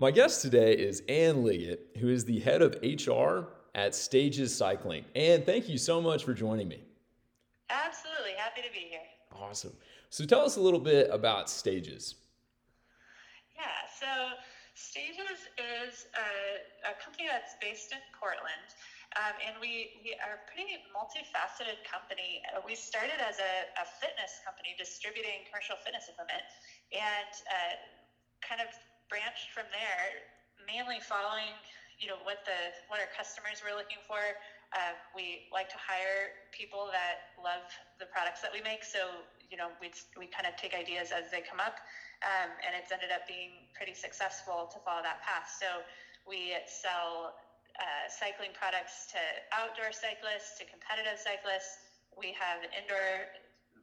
My guest today is Ann Liggett, who is the head of HR at Stages Cycling. Ann, thank you so much for joining me. Absolutely. Happy to be here. Awesome. So tell us a little bit about Stages. Yeah, so Stages is a, a company that's based in Portland. Um, and we, we are a pretty multifaceted company. Uh, we started as a, a, fitness company distributing commercial fitness equipment and uh, kind of branched from there, mainly following you know what the what our customers were looking for. Uh, we like to hire people that love the products that we make, so you know we we kind of take ideas as they come up, um, and it's ended up being pretty successful to follow that path. So we sell uh, cycling products to outdoor cyclists to competitive cyclists. We have indoor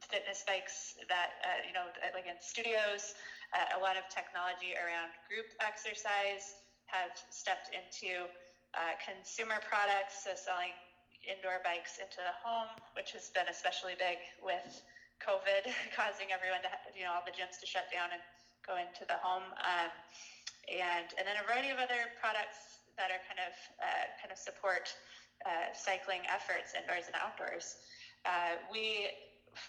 fitness bikes that uh, you know like in studios. Uh, a lot of technology around group exercise have stepped into uh, consumer products, so selling indoor bikes into the home, which has been especially big with COVID, causing everyone to, you know, all the gyms to shut down and go into the home. Um, and, and then a variety of other products that are kind of, uh, kind of support uh, cycling efforts indoors and outdoors. Uh, we,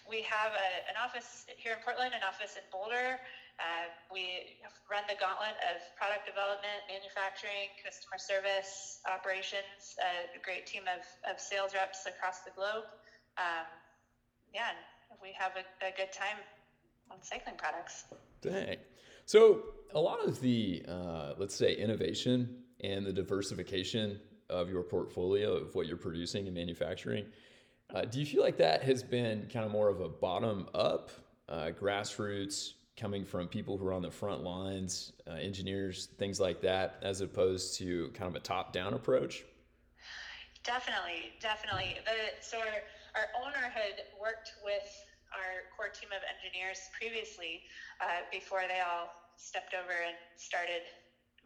we have a, an office here in Portland, an office in Boulder, uh, we run the gauntlet of product development, manufacturing, customer service, operations, a great team of, of sales reps across the globe. Um, yeah, we have a, a, good time on cycling products. Dang. So, a lot of the, uh, let's say, innovation and the diversification of your portfolio of what you're producing and manufacturing, uh, do you feel like that has been kind of more of a bottom up, uh, grassroots coming from people who are on the front lines, uh, engineers, things like that, as opposed to kind of a top-down approach? Definitely, definitely. The, so our, our owner had worked with our core team of engineers previously uh, before they all stepped over and started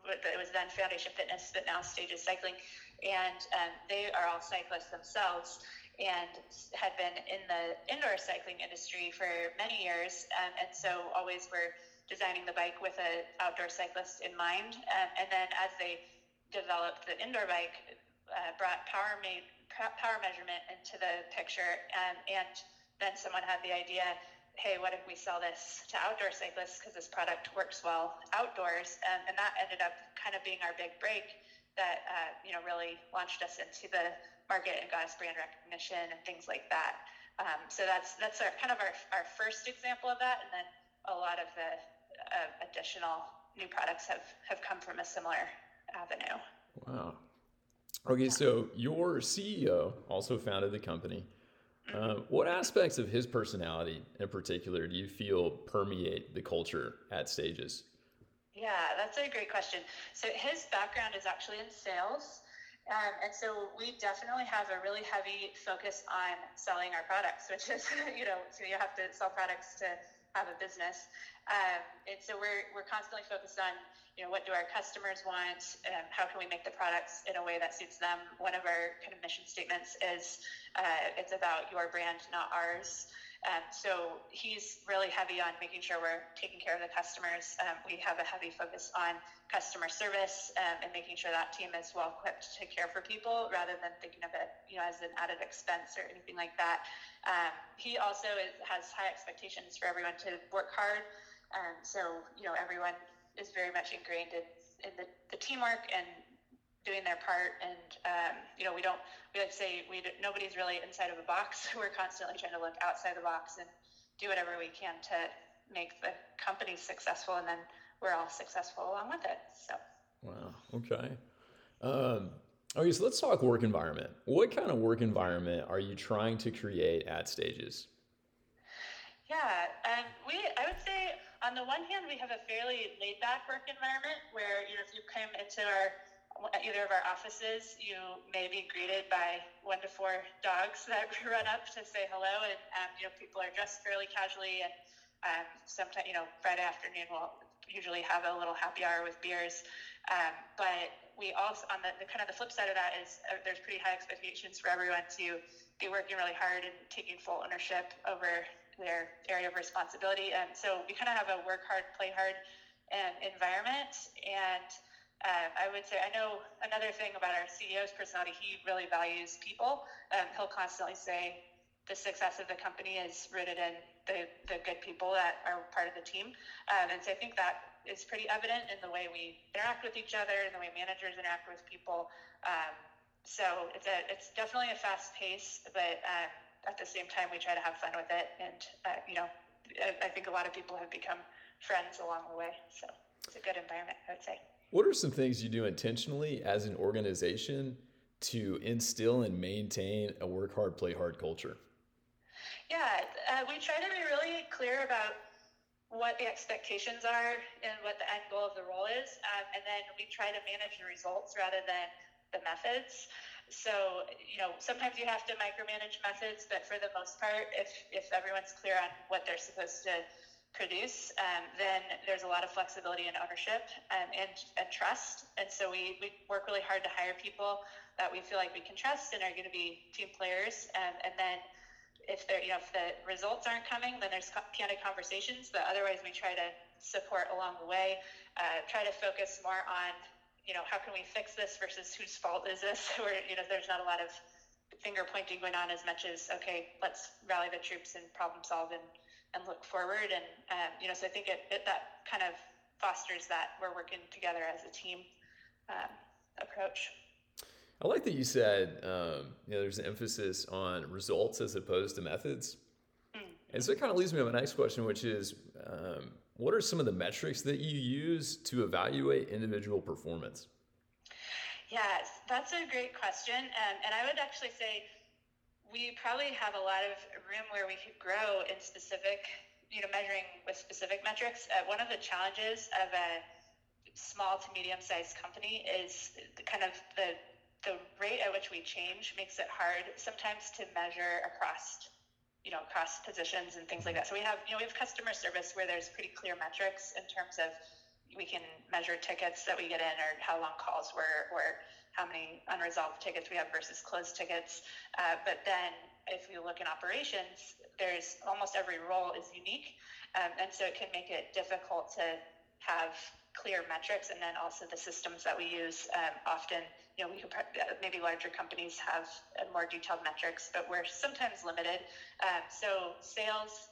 it was then Foundation Fitness, but now Stages Cycling, and um, they are all cyclists themselves and had been in the indoor cycling industry for many years, um, and so always were designing the bike with an outdoor cyclist in mind. Um, and then as they developed the indoor bike, uh, brought power made power measurement into the picture, um, and then someone had the idea. Hey, what if we sell this to outdoor cyclists because this product works well outdoors? Um, and that ended up kind of being our big break that uh, you know really launched us into the market and got us brand recognition and things like that. Um, so that's that's our, kind of our, our first example of that, and then a lot of the uh, additional new products have have come from a similar avenue. Wow. Okay, so your CEO also founded the company. Mm-hmm. Uh, what aspects of his personality in particular do you feel permeate the culture at Stages? Yeah, that's a great question. So his background is actually in sales. Um, and so we definitely have a really heavy focus on selling our products, which is, you know, so you have to sell products to have a business. Um, and so we're, we're constantly focused on, you know, what do our customers want? Um, how can we make the products in a way that suits them? One of our kind of mission statements is uh, it's about your brand, not ours. Um, so he's really heavy on making sure we're taking care of the customers. Um, we have a heavy focus on customer service um, and making sure that team is well equipped to care for people rather than thinking of it, you know, as an added expense or anything like that. Um, he also is, has high expectations for everyone to work hard. Um, so you know, everyone is very much ingrained in, in the, the teamwork and doing their part. And um, you know, we don't we like to say we nobody's really inside of a box. We're constantly trying to look outside the box and do whatever we can to make the company successful, and then we're all successful along with it. So. Wow. Okay. Um, okay, so let's talk work environment. What kind of work environment are you trying to create at Stages? Yeah, um, we I would say on the one hand we have a fairly laid back work environment where you know if you come into our at either of our offices, you may be greeted by one to four dogs that run up to say hello, and um, you know people are dressed fairly casually, and um, sometimes you know Friday afternoon we'll usually have a little happy hour with beers. Um, but we also on the, the, kind of the flip side of that is uh, there's pretty high expectations for everyone to be working really hard and taking full ownership over their area of responsibility. And so we kind of have a work hard, play hard um, environment and Um, I would say I know another thing about our CEO's personality. He really values people. Um, he'll constantly say the success of the company is rooted in the, the good people that are part of the team. Um, and so I think that is pretty evident in the way we interact with each other and the way managers interact with people. Um, so it's a it's definitely a fast pace, but uh, at the same time we try to have fun with it. And uh, you know, I, I think a lot of people have become friends along the way. So it's a good environment, I would say. What are some things you do intentionally as an organization to instill and maintain a work hard, play hard culture? Yeah, uh, we try to be really clear about what the expectations are and what the end goal of the role is, um, and then we try to manage the results rather than the methods. So, you know, sometimes you have to micromanage methods, but for the most part, if, if everyone's clear on what they're supposed to produce, um, then there's a lot of flexibility and ownership um, and, and trust. And so we, we work really hard to hire people that we feel like we can trust and are going to be team players. Um, and then if there, you know, if the results aren't coming, then there's candid conversations. But otherwise, we try to support along the way. Uh, try to focus more on, you know, how can we fix this versus whose fault is this? Where you know, there's not a lot of finger pointing going on as much as okay, let's rally the troops and problem solve and and look forward. And um, you know, so I think it, it that kind of fosters that we're working together as a team um, approach. I like that you said um, you know there's an emphasis on results as opposed to methods. Mm. And so it kind of leads me to my next question, which is um, what are some of the metrics that you use to evaluate individual performance? Yes, that's a great question. Um, and I would actually say we probably have a lot of room where we could grow in specific, you know, measuring with specific metrics. Uh, one of the challenges of a small to medium sized company is kind of the the rate at which we change makes it hard sometimes to measure across you know across positions and things like that so we have you know we have customer service where there's pretty clear metrics in terms of we can measure tickets that we get in or how long calls were or how many unresolved tickets we have versus closed tickets. Uh, but then if you look in operations there's almost every role is unique. Um, and so it can make it difficult to have clear metrics and then also the systems that we use um, often you know we could maybe larger companies have more detailed metrics but we're sometimes limited um, so sales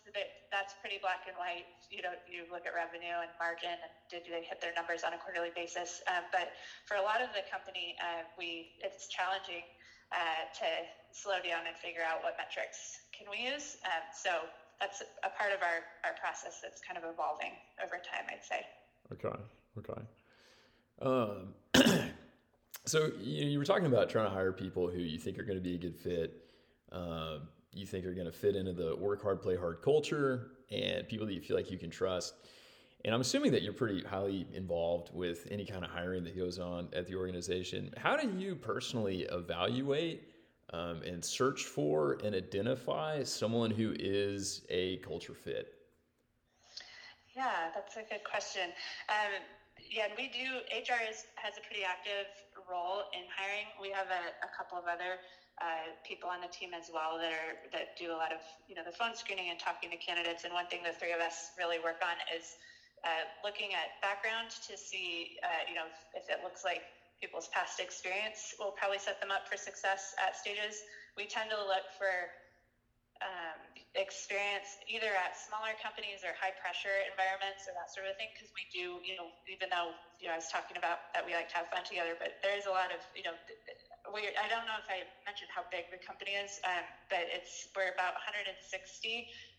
that's pretty black and white you know you look at revenue and margin and did they hit their numbers on a quarterly basis um, but for a lot of the company uh, we it's challenging uh, to slow down and figure out what metrics can we use um, so that's a part of our, our process that's kind of evolving over time i'd say. Okay. Um, so you, you, were talking about trying to hire people who you think are going to be a good fit. Um, you think are going to fit into the work hard, play hard culture, and people that you feel like you can trust. And I'm assuming that you're pretty highly involved with any kind of hiring that goes on at the organization. How do you personally evaluate um, and search for and identify someone who is a culture fit? Yeah, that's a good question. Um, yeah, we do, HR is, has a pretty active role in hiring. We have a, a couple of other uh, people on the team as well that are that do a lot of you know the phone screening and talking to candidates. And one thing the three of us really work on is uh, looking at background to see uh, you know if, if, it looks like people's past experience will probably set them up for success at stages. We tend to look for experience either at smaller companies or high pressure environments or that sort of thing because we do you know even though you know I was talking about that we like to have fun together but there is a lot of you know we I don't know if I mentioned how big the company is um, but it's we're about 160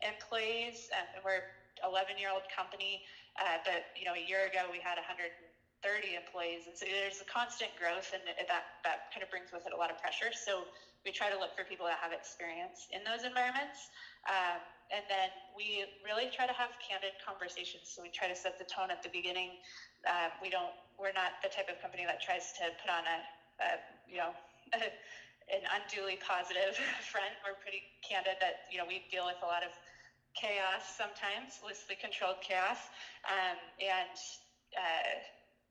employees um, and we're 11 year old company uh, but you know a year ago we had 130 employees and so there's a constant growth and that that kind of brings with it a lot of pressure so we try to look for people that have experience in those environments. Um, and then we really try to have candid conversations. So we try to set the tone at the beginning. Um, we don't, we're not the type of company that tries to put on a, a you know, an unduly positive front. We're pretty candid that, you know, we deal with a lot of chaos sometimes, loosely controlled chaos. Um, and, uh,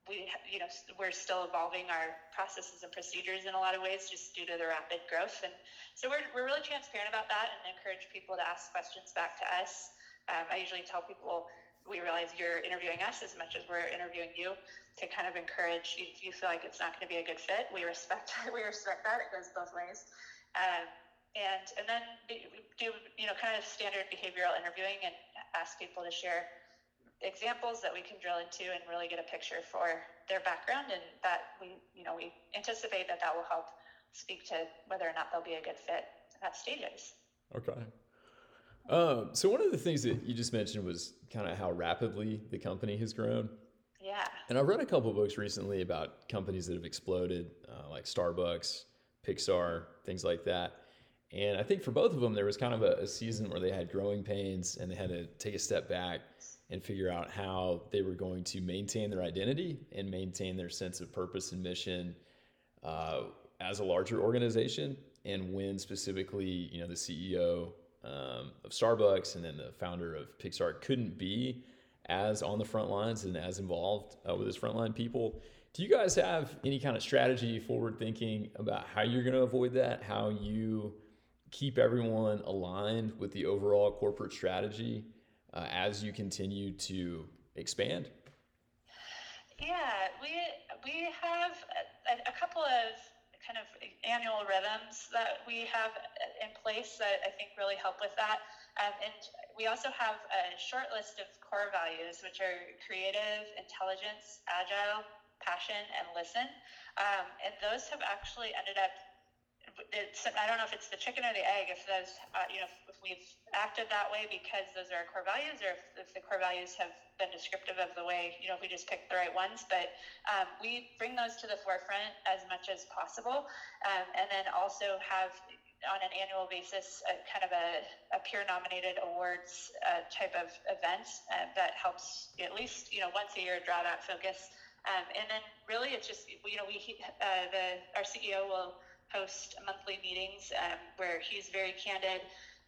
we you know we're still evolving our processes and procedures in a lot of ways just due to the rapid growth. And so we're, we're really transparent about that and encourage people to ask questions back to us. Um, i usually tell people we realize you're interviewing us as much as we're interviewing you to kind of encourage if you feel like it's not going to be a good fit. We respect we respect that. It goes both ways. Um, and and then do you know kind of standard behavioral interviewing and ask people to share examples that we can drill into and really get a picture for their background and that we you know we anticipate that that will help speak to whether or not they'll be a good fit at stages okay um, so one of the things that you just mentioned was kind of how rapidly the company has grown. Yeah. And I've read a couple books recently about companies that have exploded, uh, like Starbucks, Pixar, things like that. And I think for both of them, there was kind of a, a, season where they had growing pains and they had to take a step back and figure out how they were going to maintain their identity and maintain their sense of purpose and mission uh, as a larger organization. And when specifically, you know, the CEO um, of Starbucks and then the founder of Pixar couldn't be as on the front lines and as involved uh, with his frontline people. Do you guys have any kind of strategy, forward thinking about how you're going to avoid that? How you keep everyone aligned with the overall corporate strategy uh, as you continue to expand? Yeah, we we have a, a couple of kind of annual rhythms that we have in place that I think really help with that. Um, and we also have a short list of core values, which are creative, intelligence, agile, passion, and listen. Um, and those have actually ended up it's, I don't know if it's the chicken or the egg, if those, uh, you know, if, if, we've acted that way because those are our core values, or if, if, the core values have been descriptive of the way, you know, if we just picked the right ones. But um, we bring those to the forefront as much as possible, um, and then also have on an annual basis a, kind of a, a peer nominated awards uh, type of event uh, that helps at least you know once a year draw that focus. Um, and then really it's just you know we uh, the our CEO will host monthly meetings um, where he's very candid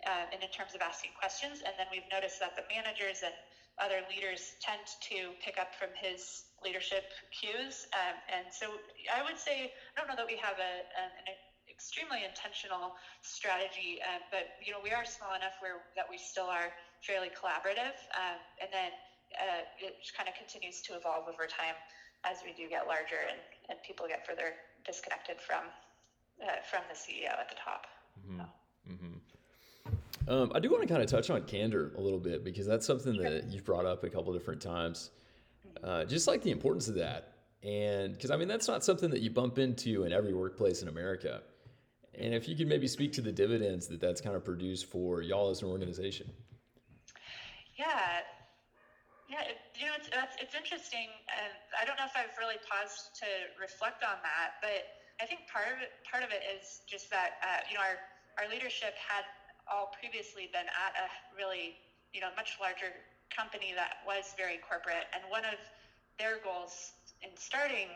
uh, and in terms of asking questions. And then we've noticed that the managers and other leaders tend to pick up from his leadership cues. Um, and so I would say, I don't know that we have a, an extremely intentional strategy, uh, but you know we are small enough where that we still are fairly collaborative, um, and then uh, it kind of continues to evolve over time as we do get larger and, and people get further disconnected from uh, from the CEO at the top. Mm-hmm. So. Mm-hmm. Um, I do want to kind of touch on candor a little bit because that's something that you've brought up a couple different times. Mm-hmm. Uh, just like the importance of that. And because I mean, that's not something that you bump into in every workplace in America. And if you could maybe speak to the dividends that that's kind of produced for y'all as an organization. Yeah. Yeah, it, you know, it's, it's interesting. Uh, I don't know if I've really paused to reflect on that, but I think part of it part of it is just that uh, you know our our leadership had all previously been at a really you know much larger company that was very corporate, and one of their goals in starting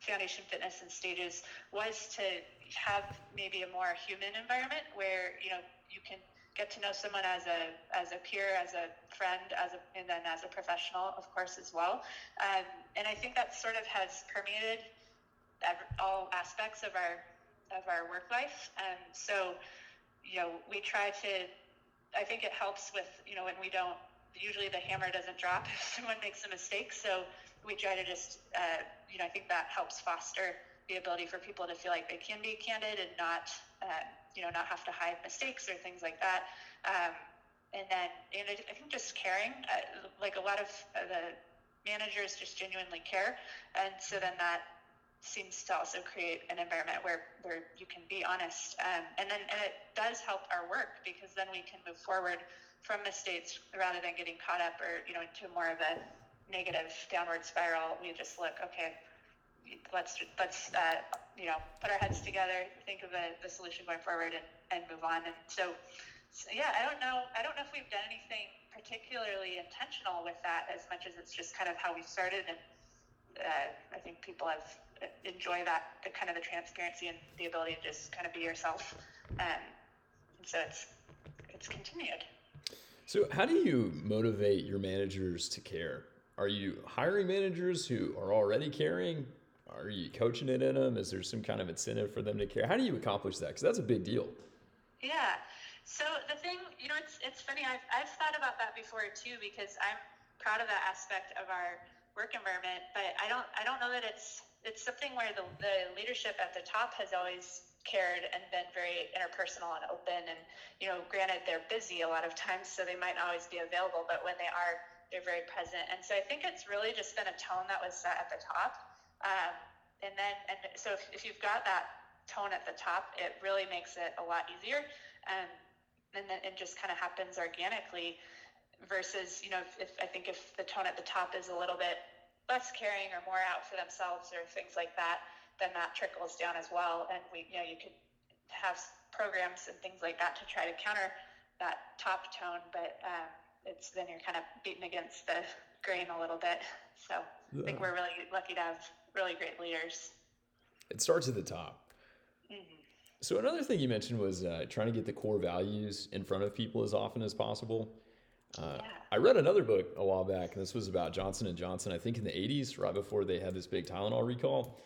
Foundation Fitness and Stages was to have maybe a more human environment where you know you can get to know someone as a as a peer, as a friend, as a and then as a professional, of course, as well. Um, and I think that sort of has permeated all aspects of our of our work life. And so, you know, we try to. I think it helps with you know when we don't. Usually, the hammer doesn't drop if someone makes a mistake. So we try to just, uh, you know, I think that helps foster the ability for people to feel like they can be candid and not, uh, you know, not have to hide mistakes or things like that. Um, and then, and I, I think just caring, uh, like a lot of uh, the managers just genuinely care, and so then that seems to also create an environment where, where you can be honest. Um, and then and it does help our work because then we can move forward from mistakes rather than getting caught up or, you know, into more of a negative downward spiral. We just look, okay, let's, let's uh, you know, put our heads together, think of a, the solution going forward and, and move on. And so, so, yeah, I don't know. I don't know if we've done anything particularly intentional with that as much as it's just kind of how we started. And uh, I think people have enjoy that the kind of the transparency and the ability to just kind of be yourself. Um, and so it's it's continued. So how do you motivate your managers to care? Are you hiring managers who are already caring? Are you coaching it in them? Is there some kind of incentive for them to care? How do you accomplish that? Because that's a big deal. Yeah. So the thing, you know, it's it's funny. I've I've thought about that before too because I'm proud of that aspect of our work environment. But I don't I don't know that it's it's something where the, the leadership at the top has always cared and been very interpersonal and open and you know granted they're busy a lot of times so they might not always be available but when they are they're very present and so i think it's really just been a tone that was set at the top um, and then and so if, if you've got that tone at the top it really makes it a lot easier um, and then it just kind of happens organically versus you know if, if i think if the tone at the top is a little bit less caring or more out for themselves or things like that then that trickles down as well. And we, you know, you could have programs and things like that to try to counter that top tone, but um, it's then you're kind of beating against the grain a little bit. So yeah. I think we're really lucky to have really great leaders. It starts at the top. Mm-hmm. So another thing you mentioned was uh, trying to get the core values in front of people as often as possible. Uh, yeah. I read another book a while back, and this was about Johnson and Johnson. I think in the '80s, right before they had this big Tylenol recall,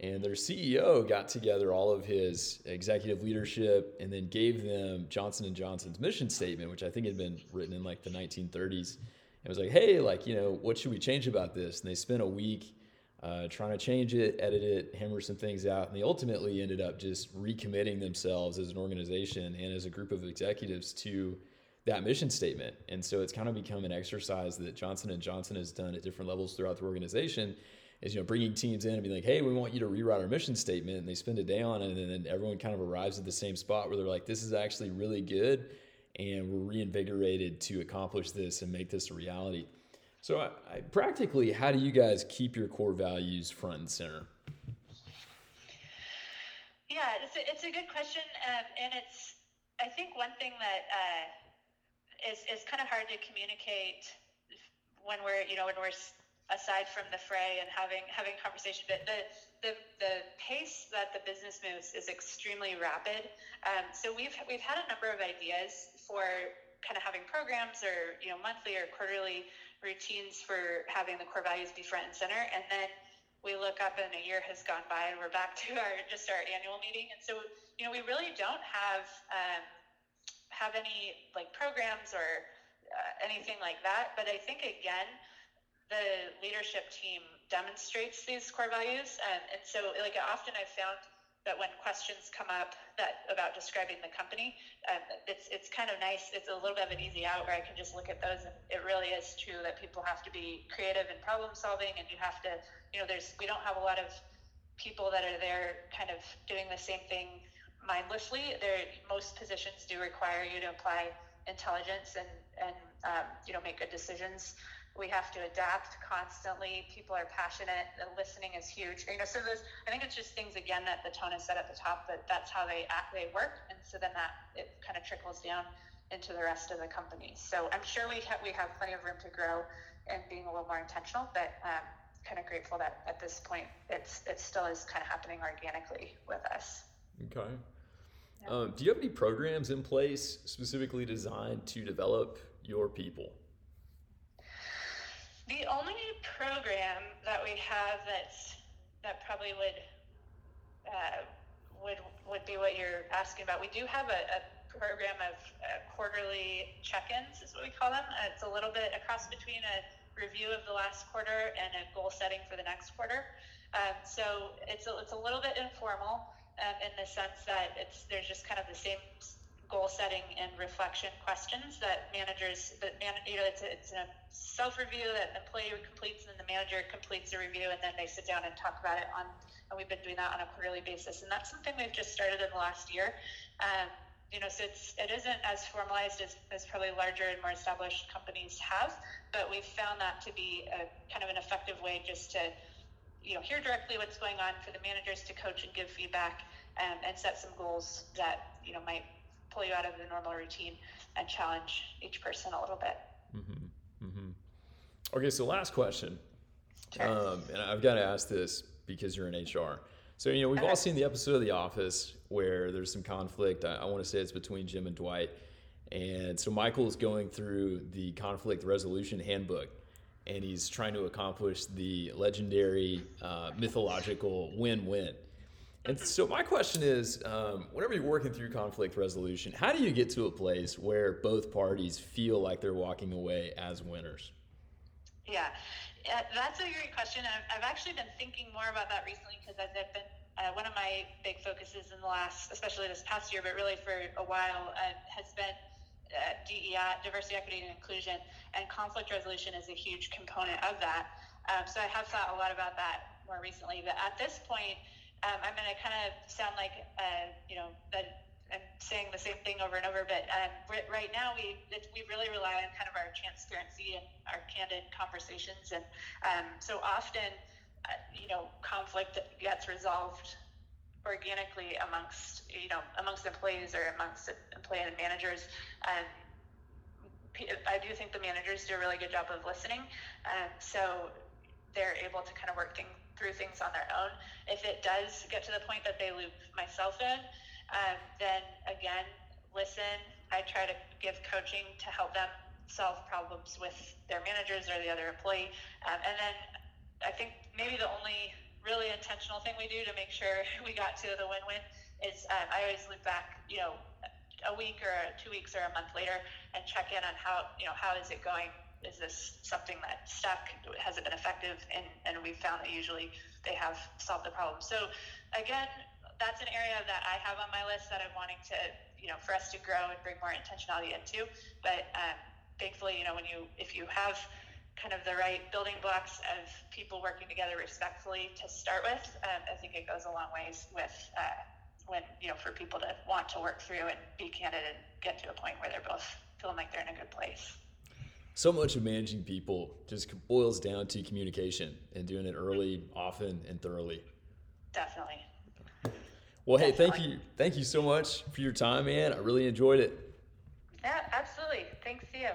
and their CEO got together all of his executive leadership and then gave them Johnson and Johnson's mission statement, which I think had been written in like the 1930s. It was like, hey, like you know, what should we change about this? And they spent a week uh, trying to change it, edit it, hammer some things out, and they ultimately ended up just recommitting themselves as an organization and as a group of executives to that mission statement. And so it's kind of become an exercise that Johnson and Johnson has done at different levels throughout the organization is you know bringing teams in and being like, hey, we want you to rewrite our mission statement, and they spend a day on it, and then everyone kind of arrives at the same spot where they're like, this is actually really good, and we're reinvigorated to accomplish this and make this a reality. So, I, I, practically, how do you guys keep your core values front and center? Yeah, it's a, it's a good question, um, and it's I think one thing that uh, is is kind of hard to communicate when we're you know when we're aside from the fray and having having conversation. But the the, the pace that the business moves is extremely rapid. Um, so we've we've had a number of ideas for kind of having programs or you know monthly or quarterly routines for having the core values be front and center, and then we look up and a year has gone by and we're back to our just our annual meeting and so you know we really don't have um, have any like programs or uh, anything like that but i think again the leadership team demonstrates these core values. And, and so, like, often I've found that when questions come up that about describing the company, um, it's it's kind of nice. It's a little bit of an easy out where I can just look at those, and it really is true that people have to be creative and problem solving, and you have to, you know, there's we don't have a lot of people that are there kind of doing the same thing mindlessly. There, most positions do require you to apply intelligence and and um, you know make good decisions we have to adapt constantly. People are passionate. The listening is huge. You know, so there's, I think it's just things again that the tone is set at the top, but that's how they act, they work, and so then that it kind of trickles down into the rest of the company. So I'm sure we have we have plenty of room to grow and being a little more intentional, but um, kind of grateful that at this point it's it still is kind of happening organically with us. Okay. Um, do you have any programs in place specifically designed to develop your people? The only program that we have that's that probably would uh, would would be what you're asking about. We do have a, a program of uh, quarterly check-ins, is what we call them. Uh, it's a little bit a cross between a review of the last quarter and a goal setting for the next quarter. Um, so it's a, it's a little bit informal um, in the sense that it's there's just kind of the same goal setting and reflection questions that managers that man, you know it's a, it's a self review that the employee completes and the manager completes the review and then they sit down and talk about it on and we've been doing that on a quarterly basis. And that's something we've just started in the last year. Um, you know so it's it isn't as formalized as, as probably larger and more established companies have but we've found that to be a kind of an effective way just to you know hear directly what's going on for the managers to coach and give feedback um, and set some goals that you know might pull you out of the normal routine and challenge each person a little bit. Mm-hmm. Mm-hmm. Okay, so last question. Sure. Um, and I've got to ask this because you're in HR. So, you know, we've okay. all seen the episode of The Office where there's some conflict. I, I want to say it's between Jim and Dwight. And so Michael is going through the conflict resolution handbook and he's trying to accomplish the legendary uh, mythological win win. And so my question is, um, whenever you're working through conflict resolution, how do you get to a place where both parties feel like they're walking away as winners? Yeah, yeah, that's a great question. I've, I've actually been thinking more about that recently because I've been uh, one of my big focuses in the last, especially this past year, but really for a while, uh, has been uh, DEI, diversity, equity, and inclusion, and conflict resolution is a huge component of that. Um, so I have thought a lot about that more recently. But at this point, um, I'm going to kind of sound like, uh, you know, that I'm saying the same thing over and over, but um, right now we we really rely on kind of our transparency and our candid conversations, and um, so often, uh, you know, conflict gets resolved organically amongst you know amongst employees or amongst employee and managers. Um, I do think the managers do a really good job of listening, um, so they're able to kind of work things through things on their own. If it does get to the point that they loop myself in, um, then again, listen. I try to give coaching to help them solve problems with their managers or the other employee. Um, and then I think maybe the only really intentional thing we do to make sure we got to the win-win is um, I always look back, you know, a week or two weeks or a month later and check in on how, you know, how is it going? Is this something that stuck? Has it been effective? And, and we found that usually they have solved the problem. So again, that's an area that I have on my list that I'm wanting to, you know, for us to grow and bring more intentionality into. But um, thankfully, you know, when you if you have kind of the right building blocks of people working together respectfully to start with, um, I think it goes a long ways with uh, when you know for people to want to work through and be candid and get to a point where they're both feeling like they're in a good place. So much of managing people just boils down to communication and doing it early, often, and thoroughly. Definitely. Well, hey, thank you, thank you so much for your time, man. I really enjoyed it. Yeah, absolutely. Thanks to you.